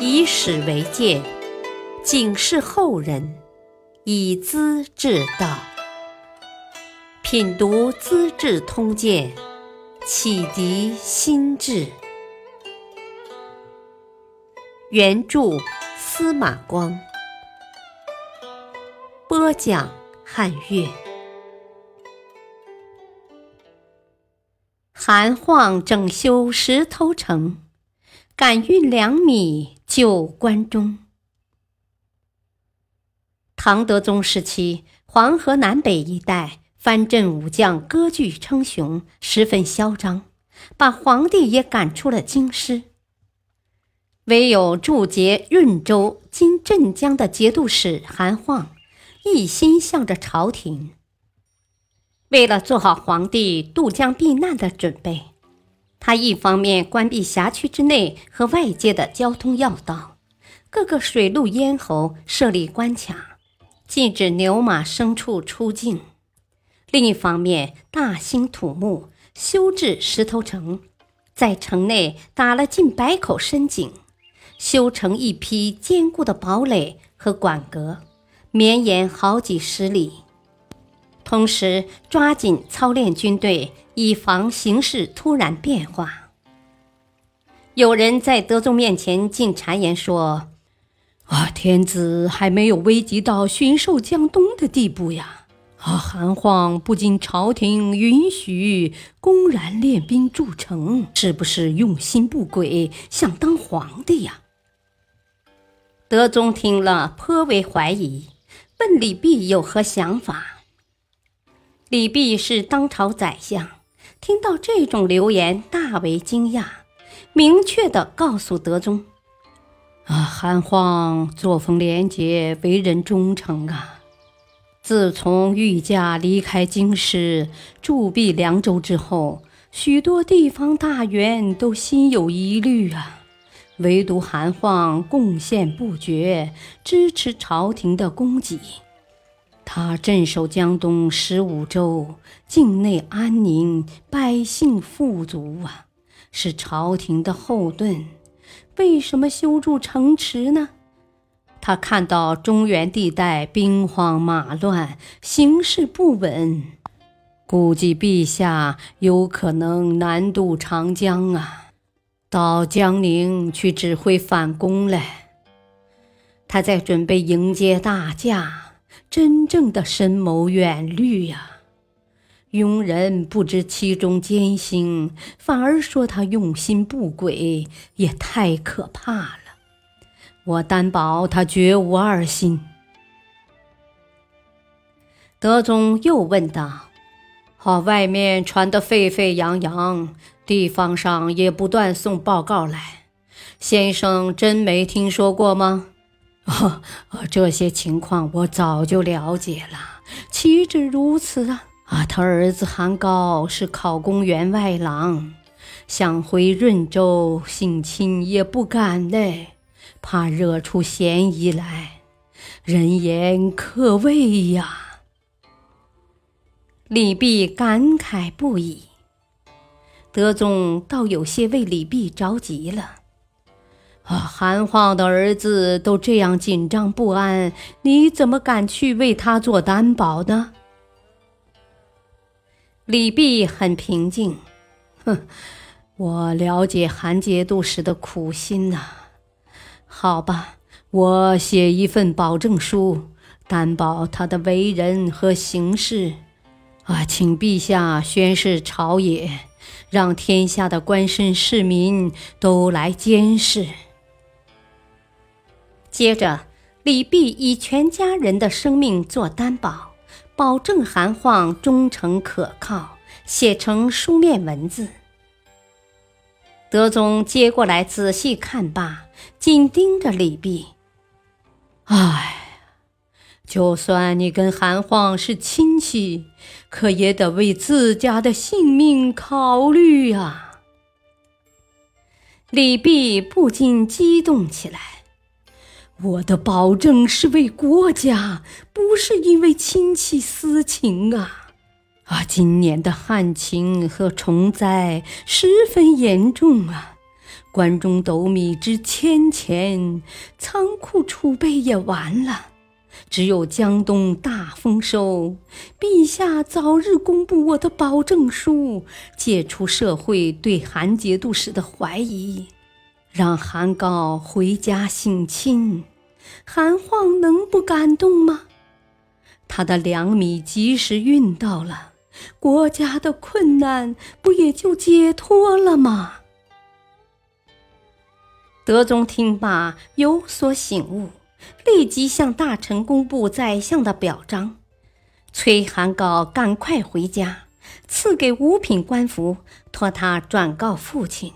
以史为鉴，警示后人，以资治道。品读《资治通鉴》，启迪心智。原著司马光，播讲汉乐。韩晃整修石头城，赶运粮米救关中。唐德宗时期，黄河南北一带藩镇武将割据称雄，十分嚣张，把皇帝也赶出了京师。唯有驻节润州（今镇江）的节度使韩晃，一心向着朝廷。为了做好皇帝渡江避难的准备，他一方面关闭辖区之内和外界的交通要道，各个水陆咽喉设立关卡，禁止牛马牲畜出境；另一方面，大兴土木，修治石头城，在城内打了近百口深井。修成一批坚固的堡垒和管阁，绵延好几十里。同时，抓紧操练军队，以防形势突然变化。有人在德宗面前进谗言说：“啊，天子还没有危及到巡狩江东的地步呀！啊，韩晃不经朝廷允许，公然练兵筑城，是不是用心不轨，想当皇帝呀？”德宗听了颇为怀疑，问李泌有何想法。李泌是当朝宰相，听到这种流言大为惊讶，明确地告诉德宗：“啊，韩晃作风廉洁，为人忠诚啊。自从御驾离开京师，驻跸凉州之后，许多地方大员都心有疑虑啊。”唯独韩晃贡献不绝，支持朝廷的供给。他镇守江东十五州，境内安宁，百姓富足啊，是朝廷的后盾。为什么修筑城池呢？他看到中原地带兵荒马乱，形势不稳，估计陛下有可能南渡长江啊。到江宁去指挥反攻来，他在准备迎接大驾，真正的深谋远虑呀！庸人不知其中艰辛，反而说他用心不轨，也太可怕了。我担保他绝无二心。德宗又问道。好，外面传得沸沸扬扬，地方上也不断送报告来。先生真没听说过吗？哦，这些情况我早就了解了。岂止如此啊！啊，他儿子韩高是考公员外郎，想回润州省亲也不敢嘞，怕惹出嫌疑来。人言可畏呀。李泌感慨不已，德宗倒有些为李泌着急了。啊，韩晃的儿子都这样紧张不安，你怎么敢去为他做担保呢？李泌很平静，哼，我了解韩节度使的苦心呐。好吧，我写一份保证书，担保他的为人和行事。啊，请陛下宣示朝野，让天下的官绅市民都来监视。接着，李泌以全家人的生命做担保，保证韩晃忠诚可靠，写成书面文字。德宗接过来仔细看罢，紧盯着李泌。唉。就算你跟韩晃是亲戚，可也得为自家的性命考虑啊！李泌不禁激动起来。我的保证是为国家，不是因为亲戚私情啊！啊，今年的旱情和虫灾十分严重啊，关中斗米之千钱，仓库储备也完了。只有江东大丰收，陛下早日公布我的保证书，解除社会对韩节度使的怀疑，让韩高回家省亲，韩晃能不感动吗？他的粮米及时运到了，国家的困难不也就解脱了吗？德宗听罢有所醒悟。立即向大臣公布宰相的表彰，催韩高赶快回家，赐给五品官服，托他转告父亲：“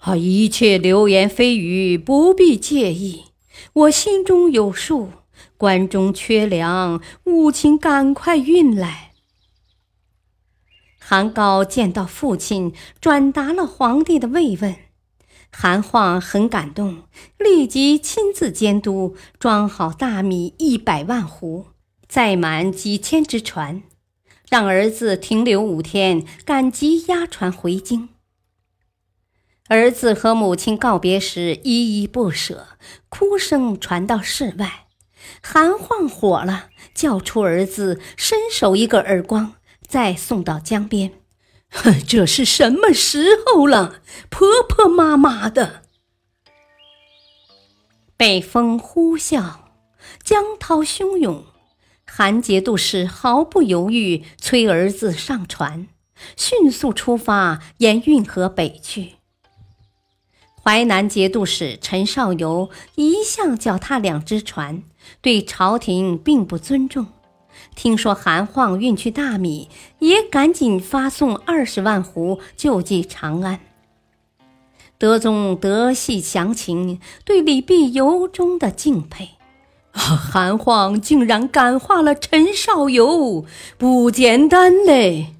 啊，一切流言蜚语不必介意，我心中有数。关中缺粮，务请赶快运来。”韩高见到父亲，转达了皇帝的慰问。韩晃很感动，立即亲自监督装好大米一百万斛，载满几千只船，让儿子停留五天，赶集押船回京。儿子和母亲告别时依依不舍，哭声传到室外。韩晃火了，叫出儿子，伸手一个耳光，再送到江边。这是什么时候了？婆婆妈妈的。北风呼啸，江涛汹涌，韩节度使毫不犹豫催儿子上船，迅速出发，沿运河北去。淮南节度使陈少游一向脚踏两只船，对朝廷并不尊重。听说韩晃运去大米，也赶紧发送二十万斛救济长安。德宗得悉详情，对李泌由衷的敬佩。韩晃竟然感化了陈少游，不简单嘞！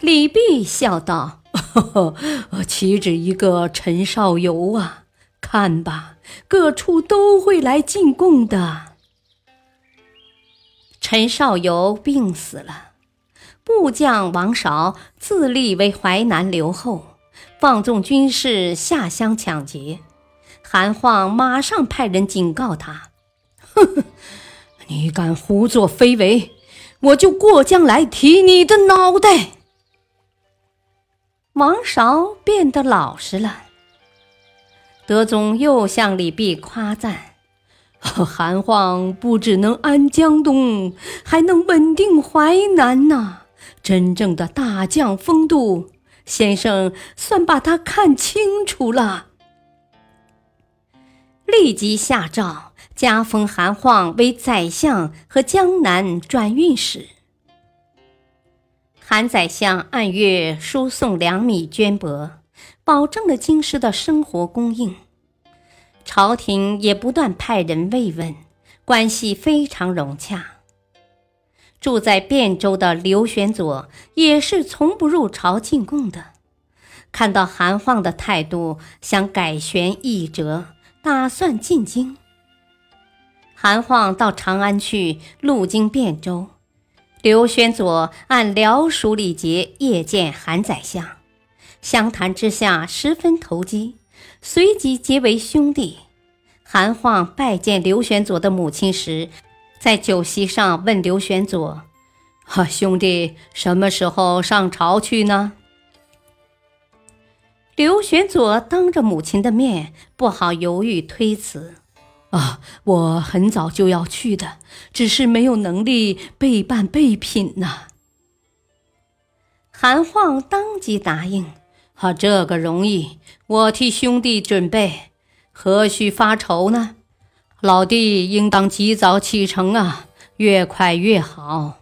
李泌笑道：“呵 呵岂止一个陈少游啊！看吧，各处都会来进贡的。”陈少游病死了，部将王韶自立为淮南留后，放纵军士下乡抢劫。韩晃马上派人警告他：“哼哼，你敢胡作非为，我就过江来提你的脑袋。”王韶变得老实了。德宗又向李泌夸赞。韩晃不只能安江东，还能稳定淮南呢！真正的大将风度，先生算把他看清楚了。立即下诏加封韩晃为宰相和江南转运使。韩宰相按月输送粮米绢帛，保证了京师的生活供应。朝廷也不断派人慰问，关系非常融洽。住在汴州的刘玄佐也是从不入朝进贡的，看到韩晃的态度，想改弦易辙，打算进京。韩晃到长安去，路经汴州，刘玄佐按辽属礼节谒见韩宰相，相谈之下十分投机。随即结为兄弟。韩晃拜见刘玄佐的母亲时，在酒席上问刘玄佐：“啊，兄弟什么时候上朝去呢？”刘玄佐当着母亲的面不好犹豫推辞：“啊，我很早就要去的，只是没有能力备办备品呢。”韩晃当即答应。啊，这个容易，我替兄弟准备，何须发愁呢？老弟应当及早启程啊，越快越好。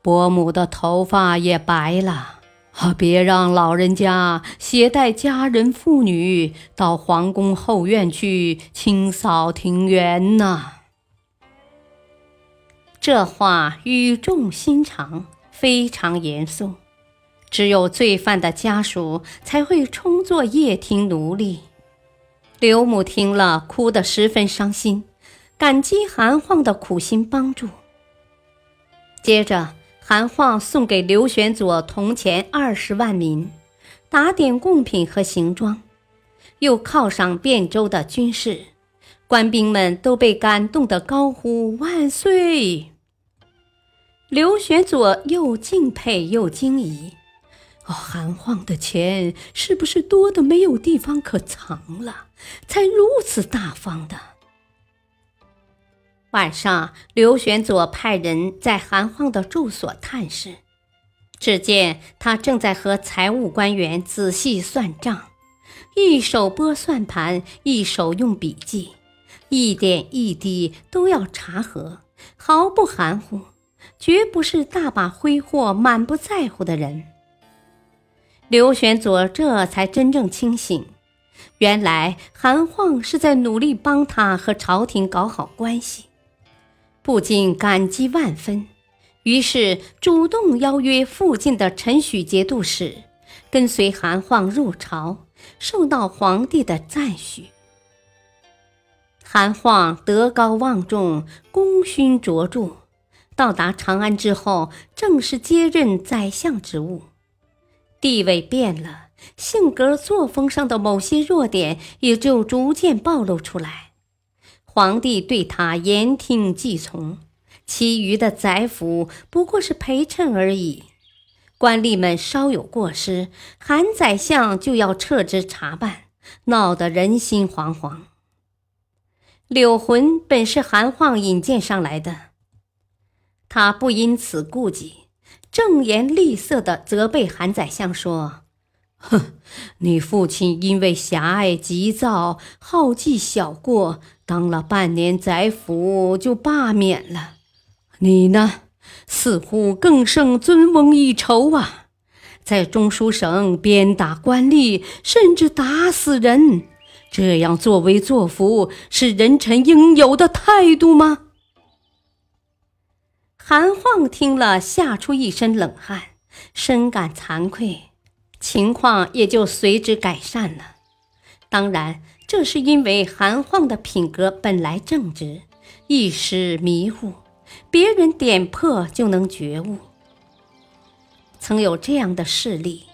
伯母的头发也白了，啊，啊别让老人家携带家人妇女到皇宫后院去清扫庭园呐。这话语重心长，非常严肃。只有罪犯的家属才会充作夜听奴隶。刘母听了，哭得十分伤心，感激韩晃的苦心帮助。接着，韩晃送给刘玄佐铜钱二十万民，打点贡品和行装，又犒赏汴州的军士，官兵们都被感动得高呼万岁。刘玄佐又敬佩又惊疑：“哦，韩晃的钱是不是多的没有地方可藏了，才如此大方的？”晚上，刘玄佐派人在韩晃的住所探视，只见他正在和财务官员仔细算账，一手拨算盘，一手用笔记，一点一滴都要查核，毫不含糊，绝不是大把挥霍、满不在乎的人。刘玄佐这才真正清醒，原来韩晃是在努力帮他和朝廷搞好关系。不禁感激万分，于是主动邀约附近的陈许节度使，跟随韩晃入朝，受到皇帝的赞许。韩晃德高望重，功勋卓著，到达长安之后，正式接任宰相职务，地位变了，性格作风上的某些弱点也就逐渐暴露出来。皇帝对他言听计从，其余的宰辅不过是陪衬而已。官吏们稍有过失，韩宰相就要撤职查办，闹得人心惶惶。柳浑本是韩晃引荐上来的，他不因此顾忌，正言厉色地责备韩宰相说。哼，你父亲因为狭隘急躁、好记小过，当了半年宰辅就罢免了。你呢，似乎更胜尊翁一筹啊！在中书省鞭打官吏，甚至打死人，这样作威作福，是人臣应有的态度吗？韩晃听了，吓出一身冷汗，深感惭愧。情况也就随之改善了。当然，这是因为韩晃的品格本来正直，一时迷糊，别人点破就能觉悟。曾有这样的事例：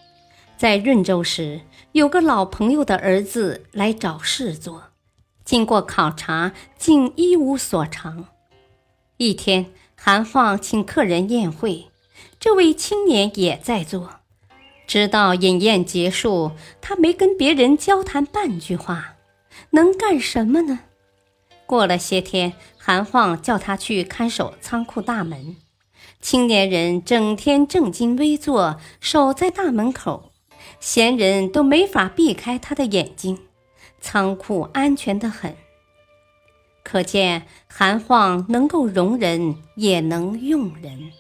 在润州时，有个老朋友的儿子来找事做，经过考察，竟一无所长。一天，韩晃请客人宴会，这位青年也在座。直到饮宴结束，他没跟别人交谈半句话，能干什么呢？过了些天，韩晃叫他去看守仓库大门。青年人整天正襟危坐，守在大门口，闲人都没法避开他的眼睛。仓库安全得很，可见韩晃能够容人，也能用人。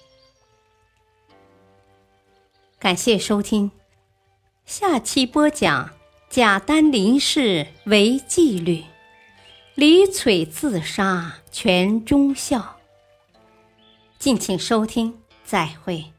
感谢收听，下期播讲贾丹林氏为纪律，李璀自杀全忠孝。敬请收听，再会。